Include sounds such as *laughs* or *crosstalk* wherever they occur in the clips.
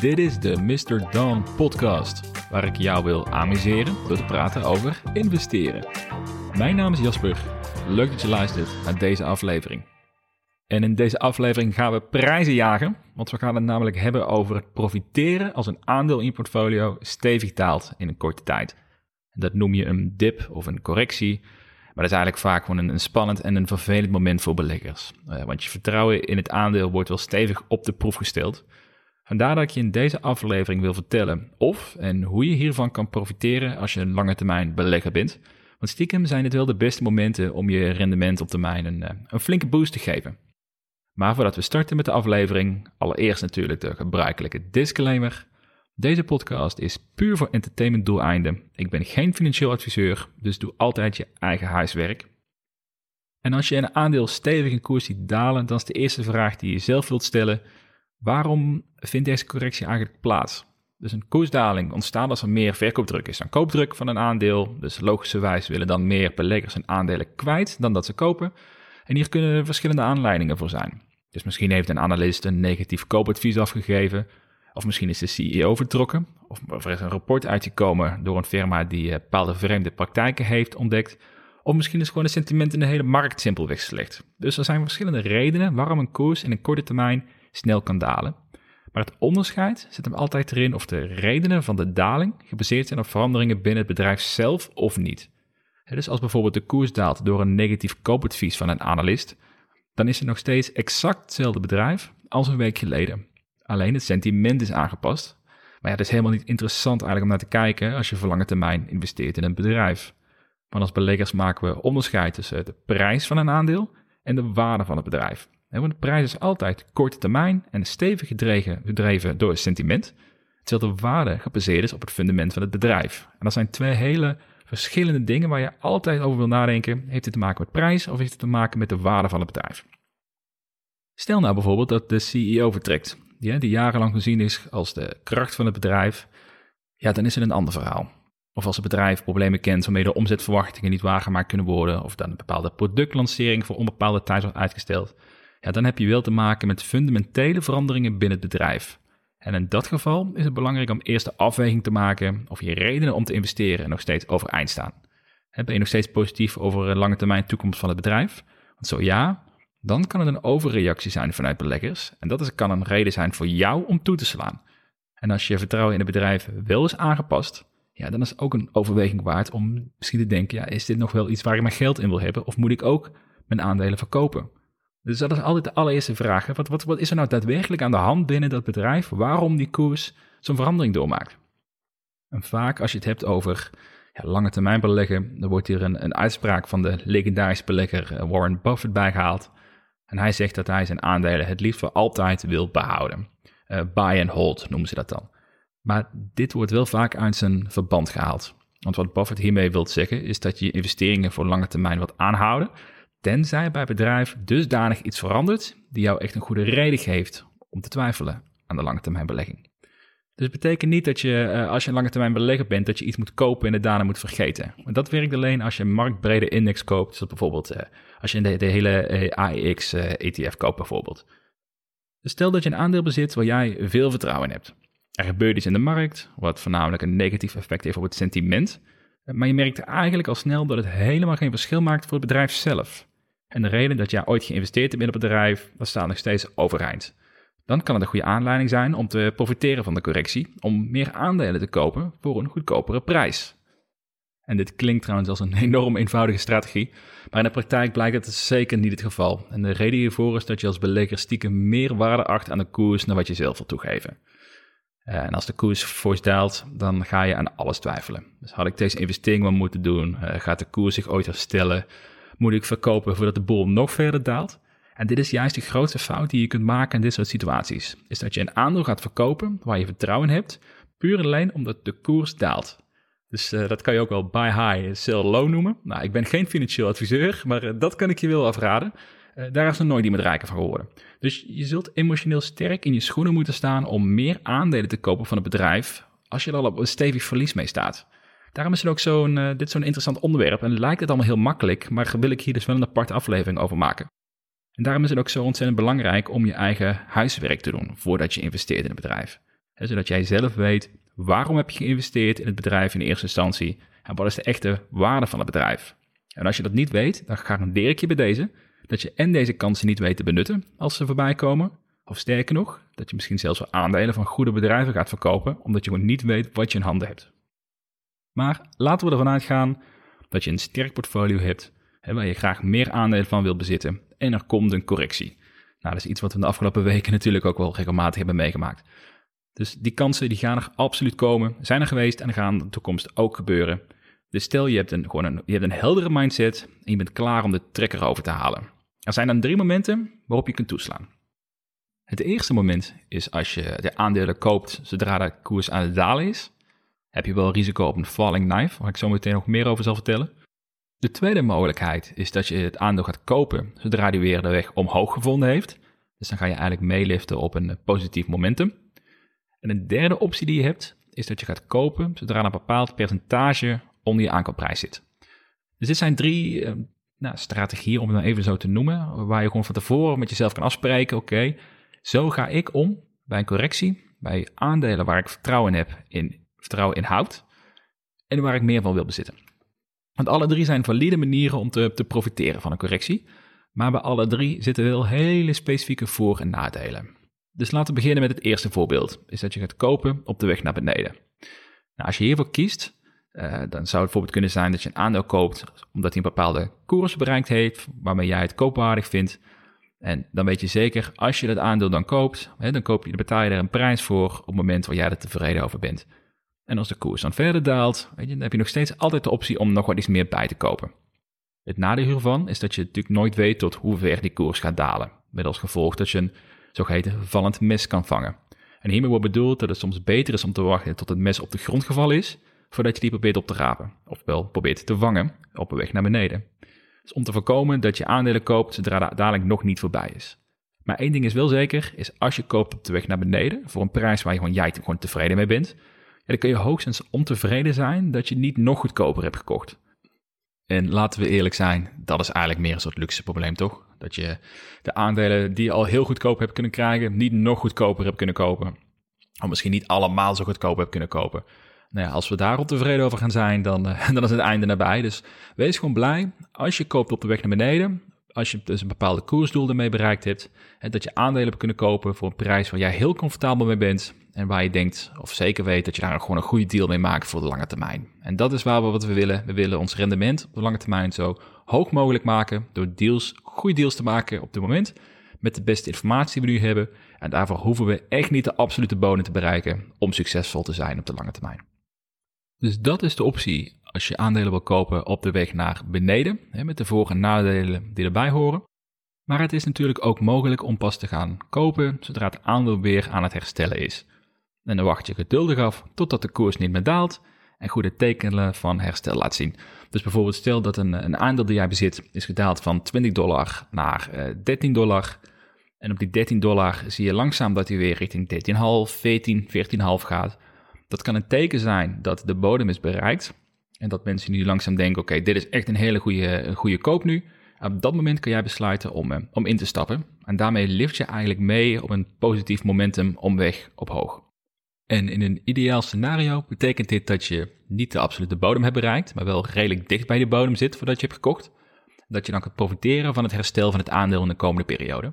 Dit is de Mr. Dawn podcast, waar ik jou wil amuseren door te praten over investeren. Mijn naam is Jasper. Leuk dat je luistert naar deze aflevering. En in deze aflevering gaan we prijzen jagen, want we gaan het namelijk hebben over het profiteren als een aandeel in je portfolio stevig daalt in een korte tijd. Dat noem je een dip of een correctie, maar dat is eigenlijk vaak gewoon een, spannend en een vervelend moment voor beleggers. Uh, want je vertrouwen in het aandeel wordt wel stevig op de proef gesteld. Vandaar dat ik je in deze aflevering wil vertellen of en hoe je hiervan kan profiteren als je een lange termijn belegger bent. Want stiekem zijn dit wel de beste momenten om je rendement op termijn een, eh, een flinke boost te geven. Maar voordat we starten met de aflevering, allereerst natuurlijk de gebruikelijke disclaimer. Deze podcast is puur voor entertainment doeleinden. Ik ben geen financieel adviseur, dus doe altijd je eigen huiswerk. En als je een aandeel stevig in koers ziet dalen, dan is de eerste vraag die je zelf wilt stellen: waarom vindt deze correctie eigenlijk plaats? Dus een koersdaling ontstaat als er meer verkoopdruk is dan koopdruk van een aandeel. Dus logischerwijs willen dan meer beleggers hun aandelen kwijt dan dat ze kopen. En hier kunnen verschillende aanleidingen voor zijn. Dus misschien heeft een analist een negatief koopadvies afgegeven, of misschien is de CEO vertrokken, of er is een rapport uitgekomen door een firma die eh, bepaalde vreemde praktijken heeft ontdekt, of misschien is gewoon het sentiment in de hele markt simpelweg slecht. Dus er zijn verschillende redenen waarom een koers in een korte termijn snel kan dalen. Maar het onderscheid zit hem altijd erin of de redenen van de daling gebaseerd zijn op veranderingen binnen het bedrijf zelf of niet. Dus als bijvoorbeeld de koers daalt door een negatief koopadvies van een analist, dan is het nog steeds exact hetzelfde bedrijf als een week geleden. Alleen het sentiment is aangepast. Maar ja, het is helemaal niet interessant eigenlijk om naar te kijken als je voor lange termijn investeert in een bedrijf. Want als beleggers maken we onderscheid tussen de prijs van een aandeel en de waarde van het bedrijf. Want de prijs is altijd korte termijn en stevig gedreven, door het sentiment, terwijl de waarde gebaseerd is op het fundament van het bedrijf. En dat zijn twee hele verschillende dingen waar je altijd over wil nadenken. Heeft het te maken met prijs of heeft het te maken met de waarde van het bedrijf? Stel nou bijvoorbeeld dat de CEO vertrekt, die, die jarenlang gezien is als de kracht van het bedrijf. Ja, dan is het een ander verhaal. Of als het bedrijf problemen kent waarmee de omzetverwachtingen niet waargemaakt kunnen worden, of dan een bepaalde productlancering voor onbepaalde tijd wordt uitgesteld, ja, dan heb je wel te maken met fundamentele veranderingen binnen het bedrijf. En in dat geval is het belangrijk om eerst de afweging te maken of je redenen om te investeren nog steeds overeind staan. Ben je nog steeds positief over een lange termijn toekomst van het bedrijf? Want zo ja, dan kan het een overreactie zijn vanuit beleggers. En dat is, kan een reden zijn voor jou om toe te slaan. En als je vertrouwen in het bedrijf wel is aangepast, ja, dan is het ook een overweging waard om misschien te denken, ja, is dit nog wel iets waar ik mijn geld in wil hebben? Of moet ik ook mijn aandelen verkopen? Dus dat is altijd de allereerste vraag. Wat, wat, wat is er nou daadwerkelijk aan de hand binnen dat bedrijf? Waarom die koers zo'n verandering doormaakt? En vaak als je het hebt over ja, lange termijn beleggen, dan wordt hier een, een uitspraak van de legendarische belegger eh, Warren Buffett bijgehaald. En hij zegt dat hij zijn aandelen het liefst voor altijd wil behouden. Uh, buy and hold noemen ze dat dan. Maar dit wordt wel vaak uit zijn verband gehaald. Want wat Buffett hiermee wil zeggen is dat je investeringen voor lange termijn wilt aanhouden, tenzij bij bedrijf dusdanig iets verandert die jou echt een goede reden geeft om te twijfelen aan de lange termijn belegging. Dus het betekent niet dat je, eh, als je een lange termijn belegger bent, dat je iets moet kopen en het daarna moet vergeten. Want dat werkt alleen als je een marktbrede index koopt, zoals bijvoorbeeld eh, als je de, de hele uh, AEX ETF koopt bijvoorbeeld. Dus stel dat je een aandeel bezit waar jij veel vertrouwen in hebt. Er gebeurt iets in de markt, wat voornamelijk een negatief effect heeft op het sentiment, maar je merkt eigenlijk al snel dat het helemaal geen verschil maakt voor het bedrijf zelf. En de reden dat jij ooit geïnvesteerd hebt in het bedrijf, dat staat nog steeds overeind. Dan kan het een goede aanleiding zijn om te profiteren van de correctie, om meer aandelen te kopen voor een goedkopere prijs. En dit klinkt trouwens als een *laughs* enorm eenvoudige strategie, maar in de praktijk blijkt het zeker niet het geval. En de reden hiervoor is dat je als belegger stiekem meer waarde acht aan de koers dan wat je zelf wil toegeven. Eh, en als de koers fors daalt, dan ga je aan alles twijfelen. Dus had ik deze investering wel moeten doen? Eh, gaat de koers zich ooit herstellen? Moet ik verkopen voordat de boel nog verder daalt? En dit is juist de grootste fout die je kunt maken in dit soort situaties. Is dat je een aandeel gaat verkopen waar je vertrouwen in hebt, puur alleen omdat de koers daalt. Dus uh, dat kan je ook wel buy high, sell low noemen. Nou, ik ben geen financieel adviseur, maar uh, dat kan ik je wel afraden. Uh, daar is nog nooit iemand rijker van geworden. Dus je zult emotioneel sterk in je schoenen moeten staan om meer aandelen te kopen van het bedrijf als je er al op een stevig verlies mee staat. Daarom is het ook zo'n, dit zo'n interessant onderwerp en lijkt het allemaal heel makkelijk, maar wil ik hier dus wel een aparte aflevering over maken. En daarom is het ook zo ontzettend belangrijk om je eigen huiswerk te doen voordat je investeert in een bedrijf. zodat jij zelf weet waarom heb je geïnvesteerd in het bedrijf in eerste instantie en wat is de echte waarde van het bedrijf. En als je dat niet weet, dan garandeer ik je bij deze dat je en deze kansen niet weet te benutten als ze voorbij komen, of sterker nog, dat je misschien zelfs wel aandelen van goede bedrijven gaat verkopen, omdat je gewoon niet weet wat je in handen hebt. Maar laten we ervan uitgaan dat je een sterk portfolio hebt, waar je graag meer aandelen van wilt bezitten, en er komt een correctie. Nou, dat is iets wat we de afgelopen weken *laughs* natuurlijk ook wel regelmatig hebben meegemaakt. Dus die kansen die gaan er absoluut komen, zijn er geweest en gaan in de toekomst ook gebeuren. Dus stel je hebt een, gewoon een, je hebt een heldere mindset en je bent klaar om de trekker over te halen. Er zijn dan drie momenten waarop je kunt toeslaan. Het eerste moment is als je de aandelen koopt zodra de koers aan het dalen is. Heb je wel risico op een falling knife, waar ik zo meteen nog meer over zal vertellen. De tweede mogelijkheid is dat je het aandeel gaat kopen zodra die weer de weg omhoog gevonden heeft. Dus dan ga je eigenlijk meeliften op een positief momentum. En een derde optie die je hebt, is dat je gaat kopen zodra een bepaald percentage onder je aankoopprijs zit. Dus dit zijn drie uh, nou, strategieën, om het maar even zo te noemen, waar je gewoon van tevoren met jezelf kan afspreken, oké, zo ga ik om bij een correctie, bij aandelen waar ik vertrouwen in heb, in vertrouwen in houd, en waar ik meer van wil bezitten. Want alle drie zijn valide manieren om te, te profiteren van een correctie, maar bij alle drie zitten wel hele specifieke voor- en nadelen. Dus laten we beginnen met het eerste voorbeeld, is dat je gaat kopen op de weg naar beneden. Nou, als je hiervoor kiest, uh, dan zou het bijvoorbeeld kunnen zijn dat je een aandeel koopt omdat hij een bepaalde koers bereikt heeft, waarmee jij het koopwaardig vindt. En dan weet je zeker, als je dat aandeel dan koopt, hè, dan, koop je, dan betaal je er een prijs voor op het moment waar jij er tevreden over bent. En als de koers dan verder daalt, dan heb je nog steeds altijd de optie om nog wat iets meer bij te kopen. Het nadeel hiervan is dat je natuurlijk nooit weet tot hoe ver die koers gaat dalen. Met als gevolg dat je een zogeheten vallend mes kan vangen. En hiermee wordt bedoeld dat het soms beter is om te wachten tot het mes op de grond gevallen is, voordat je die probeert op te rapen. Ofwel probeert te vangen op een weg naar beneden. Dus om te voorkomen dat je aandelen koopt zodra het dadelijk nog niet voorbij is. Maar één ding is wel zeker, is als je koopt op de weg naar beneden, voor een prijs waar je gewoon, jij gewoon tevreden mee bent, dan kun je hoogstens ontevreden zijn dat je niet nog goedkoper hebt gekocht. En laten we eerlijk zijn, dat is eigenlijk meer een soort luxe probleem, toch? Dat je de aandelen die je al heel goedkoop hebt kunnen krijgen, niet nog goedkoper hebt kunnen kopen. Of misschien niet allemaal zo goedkoop hebt kunnen kopen. Nou ja, als we daarop tevreden over gaan zijn, dan, uh, *laughs* dan is het einde nabij. Dus wees gewoon blij als je koopt op de weg naar beneden. Als je dus een bepaalde koersdoel ermee bereikt hebt. En dat je aandelen hebt kunnen kopen voor een prijs waar jij heel comfortabel mee bent. En waar je denkt, of zeker weet, dat je daar gewoon een goede deal mee maakt voor de lange termijn. En dat is waar we wat we willen. We willen ons rendement op de lange termijn zo hoog mogelijk maken. Door deals, goede deals te maken op dit moment. Met de beste informatie die we nu hebben. En daarvoor hoeven we echt niet de absolute bodem te bereiken om succesvol te zijn op de lange termijn. Dus dat is de optie als je aandelen wil kopen op de weg naar beneden, hè, met de voor- en nadelen die erbij horen. Maar het is natuurlijk ook mogelijk om pas te gaan kopen zodra het aandeel weer aan het herstellen is. En dan wacht je geduldig af totdat de koers niet meer daalt en goede tekenen van herstel laat zien. Dus bijvoorbeeld stel dat een, een aandeel die jij bezit is gedaald van 20 dollar naar uh, eh, 13 dollar. En op die 13 dollar zie je langzaam dat hij weer richting 13,5, 14, 14,5 gaat. Dat kan een teken zijn dat de bodem is bereikt. En dat mensen nu langzaam denken: oké, dit is echt een hele goede, goede koop nu. Op dat moment kan jij besluiten om, eh, om in te stappen. En daarmee lift je eigenlijk mee op een positief momentum om weg op hoog. En in een ideaal scenario betekent dit dat je niet de absolute bodem hebt bereikt, maar wel redelijk dicht bij de bodem zit voordat je hebt gekocht. Dat je dan kunt profiteren van het herstel van het aandeel in de komende periode.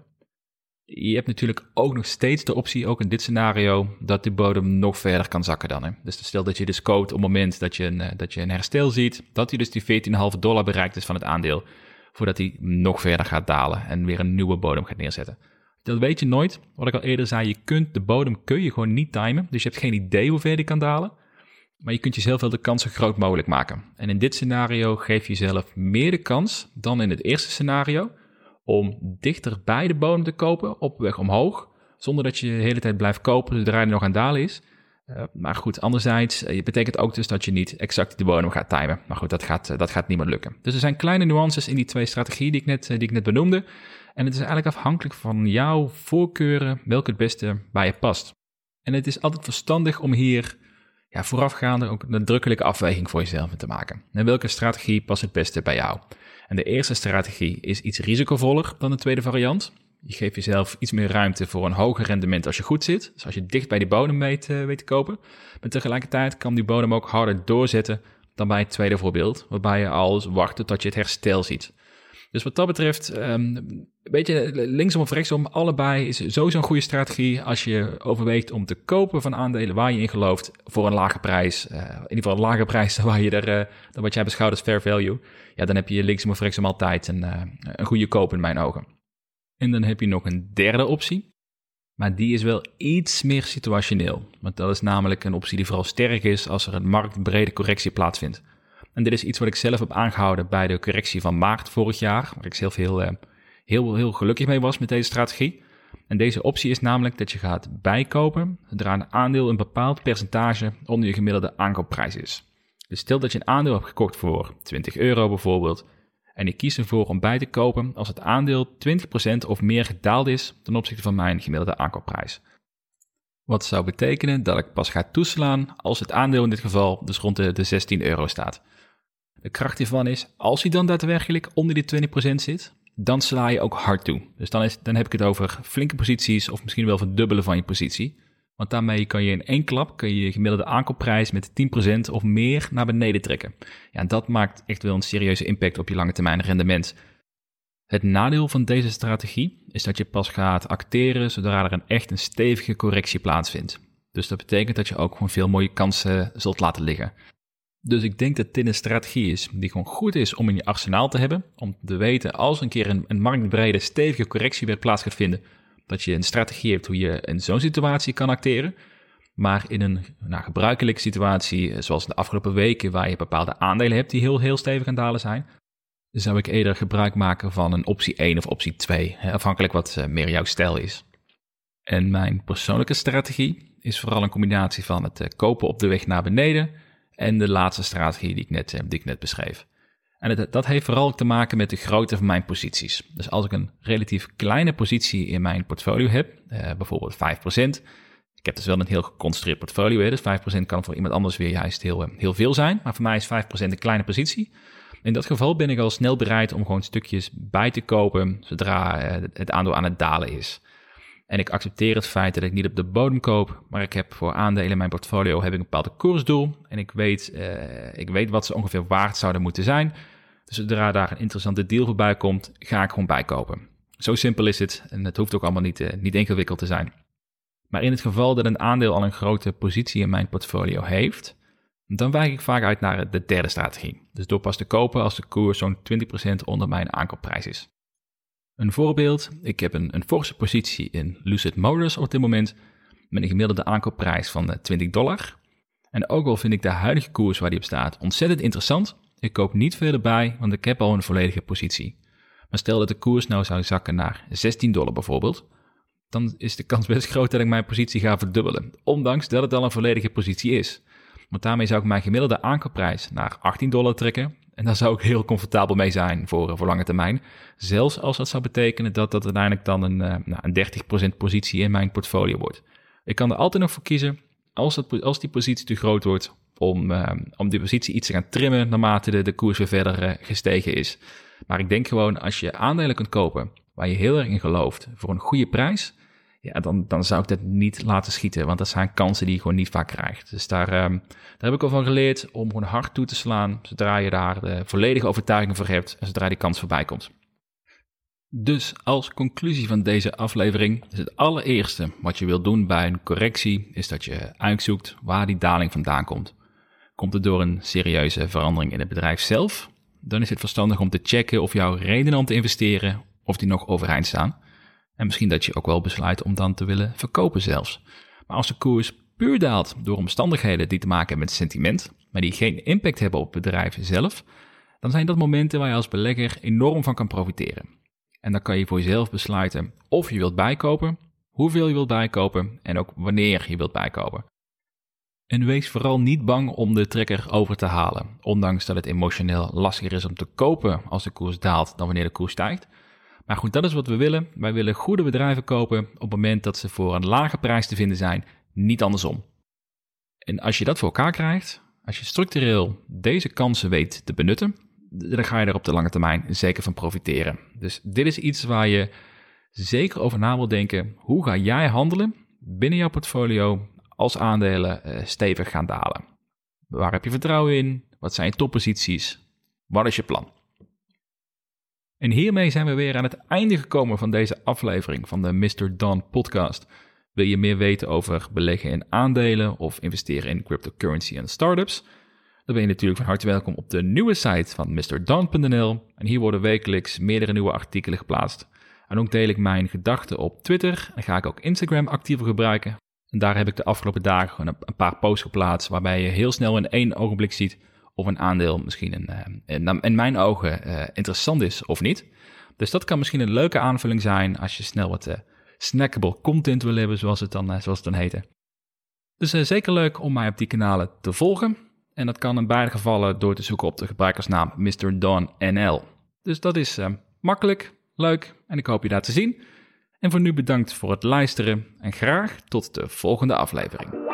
Je hebt natuurlijk ook nog steeds de optie, ook in dit scenario, dat de bodem nog verder kan zakken dan. Hè? Dus stel dat je dus koopt op het moment dat je een, eh, dat je een herstel ziet, dat hij dus die 14,5 dollar bereikt is van het aandeel, voordat hij nog verder gaat dalen en weer een nieuwe bodem gaat neerzetten. Dat weet je nooit. Wat ik al eerder zei, je kunt de bodem kun je gewoon niet timen. Dus je hebt geen idee hoe ver die kan dalen. Maar je kunt jezelf wel de kans zo groot mogelijk maken. En in dit scenario geef je jezelf meer de kans dan in het eerste scenario om dichter bij de bodem te kopen op weg omhoog, zonder dat je de hele tijd blijft kopen zodra hij nog aan dalen is. Uh, maar goed, anderzijds uh, betekent ook dus dat je niet exact de bodem gaat timen. Maar goed, dat gaat, uh, dat gaat niet meer lukken. Dus er zijn kleine nuances in die twee strategieën die ik net, die ik net benoemde. En het is eigenlijk afhankelijk van jouw voorkeuren welke het beste bij je past. En het is altijd verstandig om hier ja, voorafgaande ook een nadrukkelijke afweging voor jezelf te maken. En welke strategie past het beste bij jou? En de eerste strategie is iets risicovoller dan de tweede variant. Je geeft jezelf iets meer ruimte voor een hoger rendement als je goed zit. Dus als je dicht bij die bodem weet, uh, weet te kopen. Maar tegelijkertijd kan die bodem ook harder doorzetten dan bij het tweede voorbeeld, waarbij je al wacht tot je het herstel ziet. Dus wat dat betreft, um, een beetje linksom of rechtsom, allebei is sowieso een goede strategie als je overweegt om te kopen van aandelen waar je in gelooft voor een lage prijs. Uh, in ieder geval een lage *laughs* prijs dan, waar je er, uh, dan wat jij beschouwt als fair value. Ja, dan heb je linksom of rechtsom altijd een, uh, een goede koop in mijn ogen. En dan heb je nog een derde optie. Maar die is wel iets meer situationeel. Want dat is namelijk een optie die vooral sterk is als er een marktbrede correctie plaatsvindt. En dit is iets wat ik zelf heb aangehouden bij de correctie van maart vorig jaar, waar ik zelf heel, eh, heel, heel gelukkig mee was met deze strategie. En deze optie is namelijk dat je gaat bijkopen zodra een aandeel een bepaald percentage onder je gemiddelde aankoopprijs is. Dus stel dat je een aandeel hebt gekocht voor 20 euro bijvoorbeeld, en ik kies ervoor om bij te kopen als het aandeel 20% of meer gedaald is ten opzichte van mijn gemiddelde aankoopprijs. Wat zou betekenen dat ik pas ga toeslaan als het aandeel in dit geval dus rond de, 16 euro staat. De kracht hiervan is, als hij dan daadwerkelijk onder die 20% zit, dan sla je ook hard toe. Dus dan, is, dan heb ik het over flinke posities of misschien wel verdubbelen van je positie. Want daarmee kan je in één klap kun je, je gemiddelde aankoopprijs met 10% of meer naar beneden trekken. Ja, en dat maakt echt wel een serieuze impact op je lange termijn rendement. Het nadeel van deze strategie is dat je pas gaat acteren zodra er een echt een stevige correctie plaatsvindt. Dus dat betekent dat je ook gewoon veel mooie kansen zult laten liggen. Dus ik denk dat dit een strategie is die gewoon goed is om in je arsenaal te hebben. Om te weten als een keer een, een marktbrede stevige correctie weer plaats gaat vinden, dat je een strategie hebt hoe je in zo'n situatie kan acteren. Maar in een nou, gebruikelijke situatie, eh, zoals de afgelopen weken, waar je bepaalde aandelen hebt die heel, heel stevig aan dalen zijn, zou ik eerder gebruik maken van een optie 1 of optie 2, afhankelijk wat eh, meer jouw stijl is. En mijn persoonlijke strategie is vooral een combinatie van het eh, kopen op de weg naar beneden en de laatste strategie die ik net, die ik net beschreef. En dat heeft vooral te maken met de grootte van mijn posities. Dus als ik een relatief kleine positie in mijn portfolio heb, eh, bijvoorbeeld 5%, ik heb dus wel een heel geconstrueerd portfolio, dus 5% kan voor iemand anders weer juist heel, eh, heel veel zijn, maar voor mij is 5% een kleine positie. In dat geval ben ik al snel bereid om gewoon stukjes bij te kopen zodra eh, het aandeel aan het dalen is. En ik accepteer het feit dat ik niet op de bodem koop, maar ik heb voor aandelen in mijn portfolio heb ik een bepaald koersdoel. En ik weet, uh, ik weet wat ze ongeveer waard zouden moeten zijn. Dus zodra daar een interessante deal voorbij komt, ga ik gewoon bijkopen. Zo simpel is het en het hoeft ook allemaal niet, uh, niet ingewikkeld te zijn. Maar in het geval dat een aandeel al een grote positie in mijn portfolio heeft, dan wijk ik vaak uit naar de derde strategie. Dus door pas te kopen als de koers zo'n 20% onder mijn aankoopprijs is. Een voorbeeld, ik heb een, een forse positie in Lucid Motors op dit moment met een gemiddelde aankoopprijs van 20 eh, dollar. En ook al vind ik de huidige koers waar die op staat ontzettend interessant, ik koop niet veel erbij, want ik heb al een volledige positie. Maar stel dat de koers nou zou zakken naar 16 dollar bijvoorbeeld, dan is de kans best groot dat ik mijn positie ga verdubbelen, ondanks dat het al een volledige positie is. Want daarmee zou ik mijn gemiddelde aankoopprijs naar 18 dollar trekken. En daar zou ik heel comfortabel mee zijn voor, voor lange termijn. Zelfs als dat zou betekenen dat dat uiteindelijk dan een, uh, nou, een 30% positie in mijn portfolio wordt. Ik kan er altijd nog voor kiezen, als, dat, als die positie te groot wordt, om, uh, om die positie iets te gaan trimmen naarmate de, de koers weer verder uh, gestegen is. Maar ik denk gewoon, als je aandelen kunt kopen waar je heel erg in gelooft voor een goede prijs, ja, dan, dan zou ik dat niet laten schieten. Want dat zijn kansen die je gewoon niet vaak krijgt. Dus daar, um, daar heb ik al van geleerd om gewoon hard toe te slaan zodra je daar de volledige overtuiging voor hebt en zodra die kans voorbij komt. Dus als conclusie van deze aflevering is het allereerste wat je wilt doen bij een correctie, is dat je uitzoekt waar die daling vandaan komt. Komt het door een serieuze verandering in het bedrijf zelf? Dan is het verstandig om te checken of jouw redenen om te investeren, of die nog overeind staan. En misschien dat je ook wel besluit om dan te willen verkopen zelfs. Maar als de koers puur daalt door omstandigheden die te maken hebben met sentiment, maar die geen impact hebben op het bedrijf zelf, dan zijn dat momenten waar je als belegger enorm van kan profiteren. En dan kan je voor jezelf besluiten of je wilt bijkopen, hoeveel je wilt bijkopen en ook wanneer je wilt bijkopen. En wees vooral niet bang om de trekker over te halen, ondanks dat het emotioneel lastiger is om te kopen als de koers daalt dan wanneer de koers stijgt. Maar goed, dat is wat we willen. Wij willen goede bedrijven kopen op het moment dat ze voor een lage prijs te vinden zijn, niet andersom. En als je dat voor elkaar krijgt, als je structureel deze kansen weet te benutten, dan ga je er op de lange termijn zeker van profiteren. Dus dit is iets waar je zeker over na wil denken. Hoe ga jij handelen binnen jouw portfolio als aandelen uh, stevig gaan dalen? Waar heb je vertrouwen in? Wat zijn je topposities? Wat is je plan? En hiermee zijn we weer aan het einde gekomen van deze aflevering van de Mr. Don podcast. Wil je meer weten over beleggen in aandelen of investeren in cryptocurrency en startups? Dan ben je natuurlijk van harte welkom op de nieuwe site van mrdon.nl. En hier worden wekelijks meerdere nieuwe artikelen geplaatst. En ook deel ik mijn gedachten op Twitter en ga ik ook Instagram actiever gebruiken. En daar heb ik de afgelopen dagen een paar posts geplaatst waarbij je heel snel in één ogenblik ziet of een aandeel misschien een, eh, in mijn ogen eh, interessant is of niet. Dus dat kan misschien een leuke aanvulling zijn als je snel wat uh, snackable content wil hebben, zoals het dan, zoals het dan heette. Dus zeker leuk om mij op die kanalen te volgen. En dat kan in beide gevallen door te zoeken op de gebruikersnaam Mr. Don NL. Dus dat is makkelijk, leuk en ik hoop je daar te zien. En voor nu bedankt voor het luisteren en graag tot de volgende aflevering.